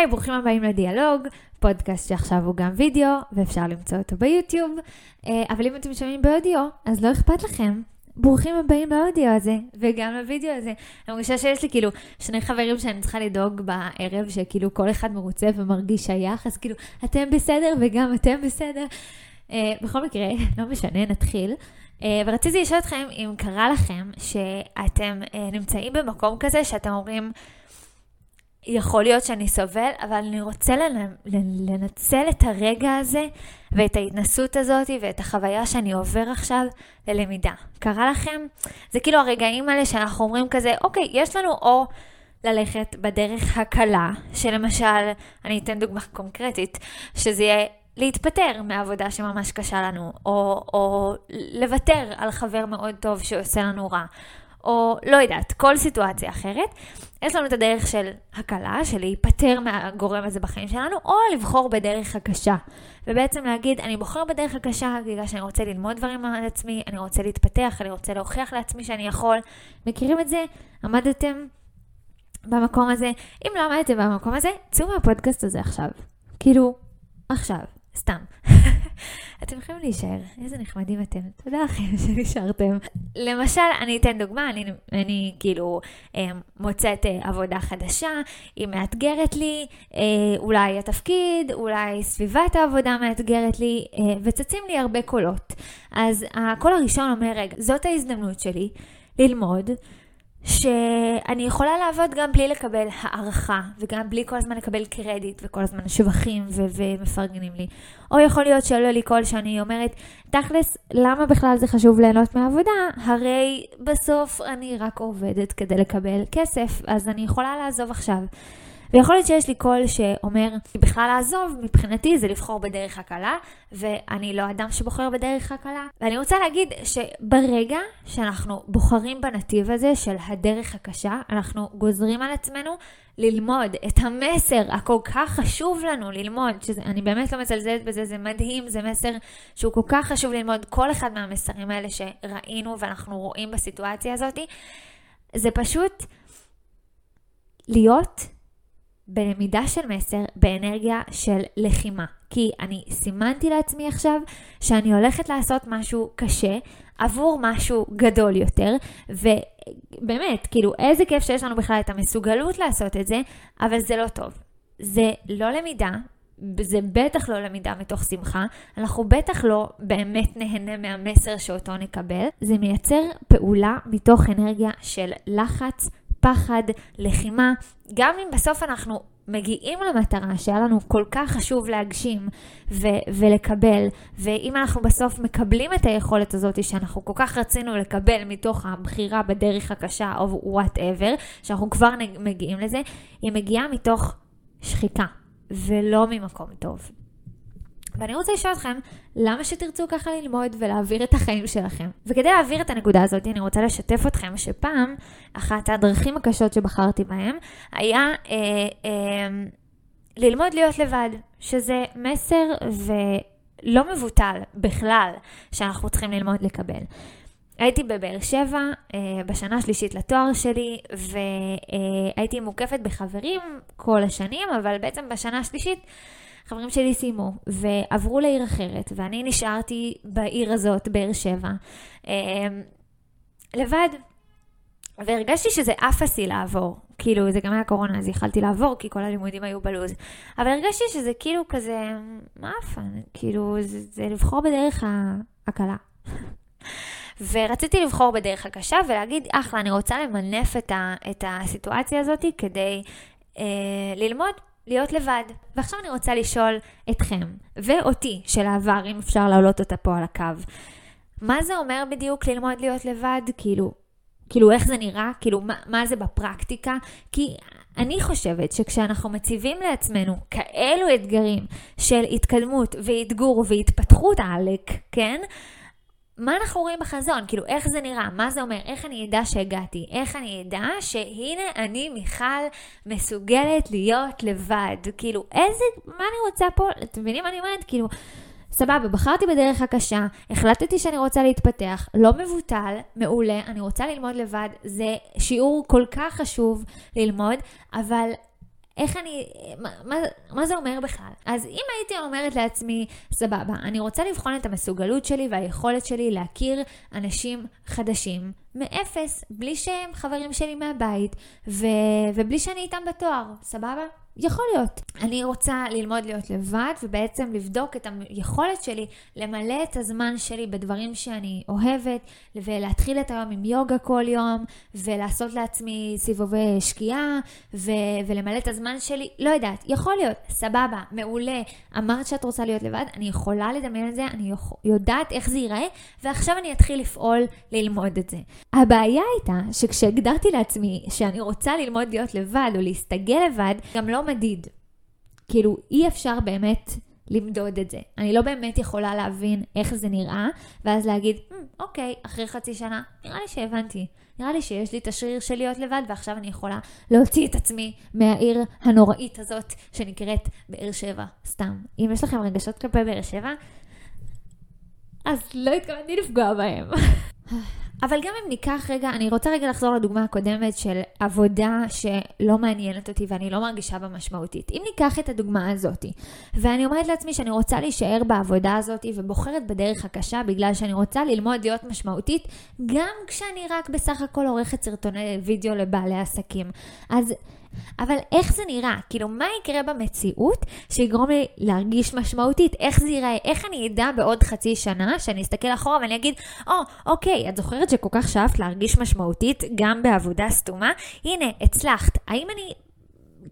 היי, ברוכים הבאים לדיאלוג, פודקאסט שעכשיו הוא גם וידאו, ואפשר למצוא אותו ביוטיוב. אה, אבל אם אתם שומעים באודיו, אז לא אכפת לכם. ברוכים הבאים לאודיו הזה, וגם לוידאו הזה. אני מרגישה שיש לי כאילו שני חברים שאני צריכה לדאוג בערב, שכאילו כל אחד מרוצה ומרגיש שייך, אז כאילו, אתם בסדר וגם אתם בסדר. Uh, בכל מקרה, לא משנה, נתחיל. Uh, ורציתי לשאול אתכם אם קרה לכם שאתם נמצאים במקום כזה שאתם אומרים, יכול להיות שאני סובל, אבל אני רוצה לנצל את הרגע הזה ואת ההתנסות הזאת ואת החוויה שאני עובר עכשיו ללמידה. קרה לכם? זה כאילו הרגעים האלה שאנחנו אומרים כזה, אוקיי, יש לנו או ללכת בדרך הקלה, שלמשל, אני אתן דוגמה קונקרטית, שזה יהיה להתפטר מעבודה שממש קשה לנו, או, או לוותר על חבר מאוד טוב שעושה לנו רע, או לא יודעת, כל סיטואציה אחרת. יש לנו את הדרך של הקלה, של להיפטר מהגורם הזה בחיים שלנו, או לבחור בדרך הקשה. ובעצם להגיד, אני בוחר בדרך הקשה בגלל שאני רוצה ללמוד דברים על עצמי, אני רוצה להתפתח, אני רוצה להוכיח לעצמי שאני יכול. מכירים את זה? עמדתם במקום הזה? אם לא עמדתם במקום הזה, צאו מהפודקאסט הזה עכשיו. כאילו, עכשיו, סתם. אתם יכולים להישאר, איזה נחמדים אתם. תודה לכם שנשארתם. למשל, אני אתן דוגמה, אני, אני כאילו אה, מוצאת אה, עבודה חדשה, היא מאתגרת לי, אה, אולי התפקיד, אולי סביבת העבודה מאתגרת לי, וצצים לי הרבה קולות. אז הקול הראשון אומר, רגע, זאת ההזדמנות שלי ללמוד. שאני יכולה לעבוד גם בלי לקבל הערכה, וגם בלי כל הזמן לקבל קרדיט, וכל הזמן שבחים ו- ומפרגנים לי. או יכול להיות שעולה לי קול שאני אומרת, תכלס, למה בכלל זה חשוב ליהנות מהעבודה? הרי בסוף אני רק עובדת כדי לקבל כסף, אז אני יכולה לעזוב עכשיו. ויכול להיות שיש לי קול שאומר, בכלל לעזוב, מבחינתי זה לבחור בדרך הקלה, ואני לא אדם שבוחר בדרך הקלה. ואני רוצה להגיד שברגע שאנחנו בוחרים בנתיב הזה של הדרך הקשה, אנחנו גוזרים על עצמנו ללמוד את המסר הכל כך חשוב לנו ללמוד, שאני באמת לא מזלזלת בזה, זה מדהים, זה מסר שהוא כל כך חשוב ללמוד, כל אחד מהמסרים האלה שראינו ואנחנו רואים בסיטואציה הזאת, זה פשוט להיות בלמידה של מסר באנרגיה של לחימה. כי אני סימנתי לעצמי עכשיו שאני הולכת לעשות משהו קשה עבור משהו גדול יותר, ובאמת, כאילו, איזה כיף שיש לנו בכלל את המסוגלות לעשות את זה, אבל זה לא טוב. זה לא למידה, זה בטח לא למידה מתוך שמחה, אנחנו בטח לא באמת נהנה מהמסר שאותו נקבל, זה מייצר פעולה מתוך אנרגיה של לחץ, פחד, לחימה, גם אם בסוף אנחנו מגיעים למטרה שהיה לנו כל כך חשוב להגשים ו- ולקבל, ואם אנחנו בסוף מקבלים את היכולת הזאת שאנחנו כל כך רצינו לקבל מתוך הבחירה בדרך הקשה או וואטאבר, שאנחנו כבר מגיעים לזה, היא מגיעה מתוך שחיקה ולא ממקום טוב. ואני רוצה לשאול אתכם, למה שתרצו ככה ללמוד ולהעביר את החיים שלכם? וכדי להעביר את הנקודה הזאת, אני רוצה לשתף אתכם שפעם, אחת הדרכים הקשות שבחרתי בהם, היה אה, אה, ללמוד להיות לבד, שזה מסר ולא מבוטל בכלל שאנחנו צריכים ללמוד לקבל. הייתי בבאר שבע אה, בשנה השלישית לתואר שלי, והייתי מוקפת בחברים כל השנים, אבל בעצם בשנה השלישית חברים שלי סיימו ועברו לעיר אחרת, ואני נשארתי בעיר הזאת, באר שבע, אה, לבד. והרגשתי שזה אפסי לעבור. כאילו, זה גם היה קורונה, אז יכלתי לעבור, כי כל הלימודים היו בלוז. אבל הרגשתי שזה כאילו כזה, מה אפן? כאילו, זה, זה לבחור בדרך הקלה. ורציתי לבחור בדרך הקשה ולהגיד, אחלה, אני רוצה למנף את, ה, את הסיטואציה הזאת כדי אה, ללמוד להיות לבד. ועכשיו אני רוצה לשאול אתכם, ואותי, של העבר, אם אפשר להעלות אותה פה על הקו. מה זה אומר בדיוק ללמוד להיות לבד? כאילו, כאילו איך זה נראה? כאילו, מה, מה זה בפרקטיקה? כי אני חושבת שכשאנחנו מציבים לעצמנו כאלו אתגרים של התקדמות ואתגור והתפתחות עלק, כן? מה אנחנו רואים בחזון? כאילו, איך זה נראה? מה זה אומר? איך אני אדע שהגעתי? איך אני אדע שהנה אני, מיכל, מסוגלת להיות לבד? כאילו, איזה, מה אני רוצה פה? אתם מבינים מה אני אומרת? כאילו, סבבה, בחרתי בדרך הקשה, החלטתי שאני רוצה להתפתח, לא מבוטל, מעולה, אני רוצה ללמוד לבד, זה שיעור כל כך חשוב ללמוד, אבל איך אני, מה, מה, מה זה אומר בכלל? אז אם הייתי אומרת לעצמי, סבבה, אני רוצה לבחון את המסוגלות שלי והיכולת שלי להכיר אנשים חדשים מאפס, בלי שהם חברים שלי מהבית, ו, ובלי שאני איתם בתואר, סבבה? יכול להיות. אני רוצה ללמוד להיות לבד ובעצם לבדוק את היכולת שלי למלא את הזמן שלי בדברים שאני אוהבת ולהתחיל את היום עם יוגה כל יום ולעשות לעצמי סיבובי שקיעה ו- ולמלא את הזמן שלי, לא יודעת, יכול להיות, סבבה, מעולה, אמרת שאת רוצה להיות לבד, אני יכולה לדמיין את זה, אני יודעת איך זה ייראה ועכשיו אני אתחיל לפעול ללמוד את זה. הבעיה הייתה שכשהגדרתי לעצמי שאני רוצה ללמוד להיות לבד או להסתגל לבד, גם לא מדיד. כאילו, אי אפשר באמת למדוד את זה. אני לא באמת יכולה להבין איך זה נראה, ואז להגיד, mm, אוקיי, אחרי חצי שנה, נראה לי שהבנתי. נראה לי שיש לי את השריר של להיות לבד, ועכשיו אני יכולה להוציא את עצמי מהעיר הנוראית הזאת שנקראת באר שבע, סתם. אם יש לכם רגשות כלפי באר שבע, אז לא התכוונתי לפגוע בהם. אבל גם אם ניקח רגע, אני רוצה רגע לחזור לדוגמה הקודמת של עבודה שלא מעניינת אותי ואני לא מרגישה בה משמעותית. אם ניקח את הדוגמה הזאת, ואני אומרת לעצמי שאני רוצה להישאר בעבודה הזאת ובוחרת בדרך הקשה בגלל שאני רוצה ללמוד להיות משמעותית, גם כשאני רק בסך הכל עורכת סרטוני וידאו לבעלי עסקים. אז... אבל איך זה נראה? כאילו, מה יקרה במציאות שיגרום לי להרגיש משמעותית? איך זה ייראה? איך אני אדע בעוד חצי שנה שאני אסתכל אחורה ואני אגיד, או, oh, אוקיי, את זוכרת שכל כך שאפת להרגיש משמעותית גם בעבודה סתומה? הנה, הצלחת. האם אני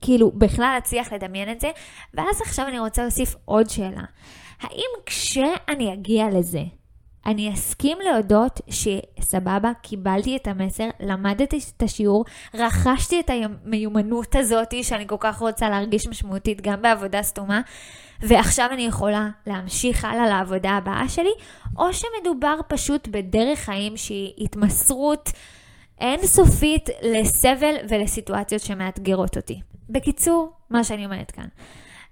כאילו בכלל אצליח לדמיין את זה? ואז עכשיו אני רוצה להוסיף עוד שאלה. האם כשאני אגיע לזה, אני אסכים להודות שסבבה, קיבלתי את המסר, למדתי את השיעור, רכשתי את המיומנות הזאת שאני כל כך רוצה להרגיש משמעותית גם בעבודה סתומה, ועכשיו אני יכולה להמשיך הלאה לעבודה הבאה שלי, או שמדובר פשוט בדרך חיים שהיא התמסרות אינסופית לסבל ולסיטואציות שמאתגרות אותי. בקיצור, מה שאני אומרת כאן.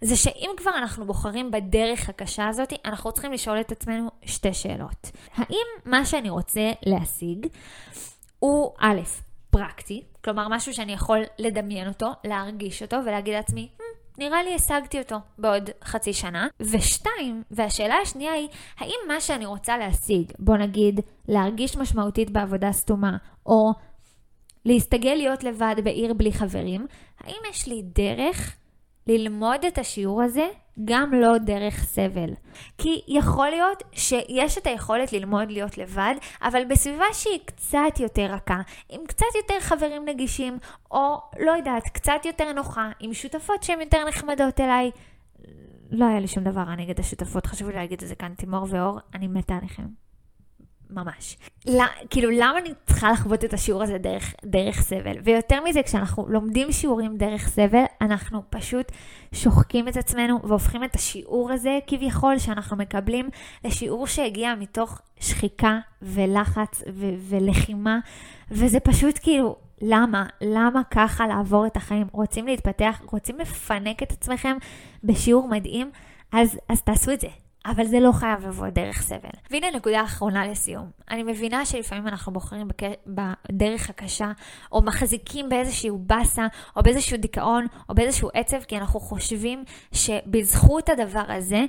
זה שאם כבר אנחנו בוחרים בדרך הקשה הזאת, אנחנו צריכים לשאול את עצמנו שתי שאלות. האם מה שאני רוצה להשיג הוא א', פרקטי, כלומר משהו שאני יכול לדמיין אותו, להרגיש אותו ולהגיד לעצמי, hmm, נראה לי השגתי אותו בעוד חצי שנה. ושתיים, והשאלה השנייה היא, האם מה שאני רוצה להשיג, בוא נגיד, להרגיש משמעותית בעבודה סתומה, או להסתגל להיות לבד בעיר בלי חברים, האם יש לי דרך ללמוד את השיעור הזה גם לא דרך סבל. כי יכול להיות שיש את היכולת ללמוד להיות לבד, אבל בסביבה שהיא קצת יותר רכה, עם קצת יותר חברים נגישים, או לא יודעת, קצת יותר נוחה, עם שותפות שהן יותר נחמדות אליי. לא היה לי שום דבר נגד השותפות, חשוב לי להגיד את זה כאן, תימור ואור, אני מתה עליכם. ממש. لا, כאילו, למה אני צריכה לחוות את השיעור הזה דרך, דרך סבל? ויותר מזה, כשאנחנו לומדים שיעורים דרך סבל, אנחנו פשוט שוחקים את עצמנו והופכים את השיעור הזה, כביכול, שאנחנו מקבלים, לשיעור שהגיע מתוך שחיקה ולחץ ו- ולחימה, וזה פשוט כאילו, למה? למה ככה לעבור את החיים? רוצים להתפתח? רוצים לפנק את עצמכם בשיעור מדהים? אז, אז תעשו את זה. אבל זה לא חייב לבוא דרך סבל. והנה נקודה אחרונה לסיום. אני מבינה שלפעמים אנחנו בוחרים בק... בדרך הקשה, או מחזיקים באיזשהו באסה, או באיזשהו דיכאון, או באיזשהו עצב, כי אנחנו חושבים שבזכות הדבר הזה,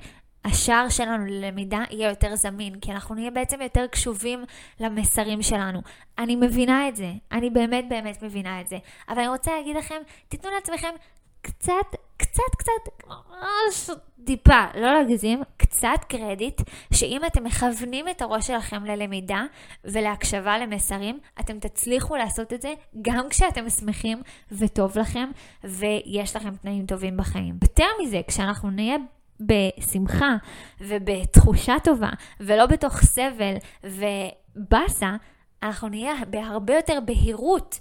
השער שלנו ללמידה יהיה יותר זמין, כי אנחנו נהיה בעצם יותר קשובים למסרים שלנו. אני מבינה את זה, אני באמת באמת מבינה את זה, אבל אני רוצה להגיד לכם, תיתנו לעצמכם קצת, קצת, קצת, טיפה, לא להגזים, קצת קרדיט, שאם אתם מכוונים את הראש שלכם ללמידה ולהקשבה למסרים, אתם תצליחו לעשות את זה גם כשאתם שמחים וטוב לכם ויש לכם תנאים טובים בחיים. יותר מזה, כשאנחנו נהיה בשמחה ובתחושה טובה ולא בתוך סבל ובאסה, אנחנו נהיה בהרבה יותר בהירות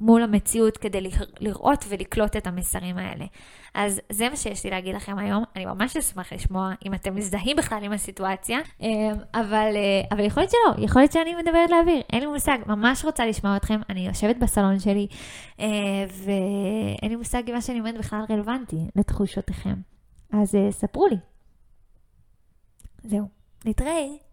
מול המציאות כדי לראות ולקלוט את המסרים האלה. אז זה מה שיש לי להגיד לכם היום. אני ממש אשמח לשמוע אם אתם מזדהים בכלל עם הסיטואציה, אמ, אבל, אה, אבל יכול להיות שלא, יכול להיות שאני מדברת לאוויר, אין לי מושג, ממש רוצה לשמוע אתכם. אני יושבת בסלון שלי, אה, ואין לי מושג אם מה שאני אומרת בכלל רלוונטי לתחושותיכם. אז אה, ספרו לי. זהו, נתראה.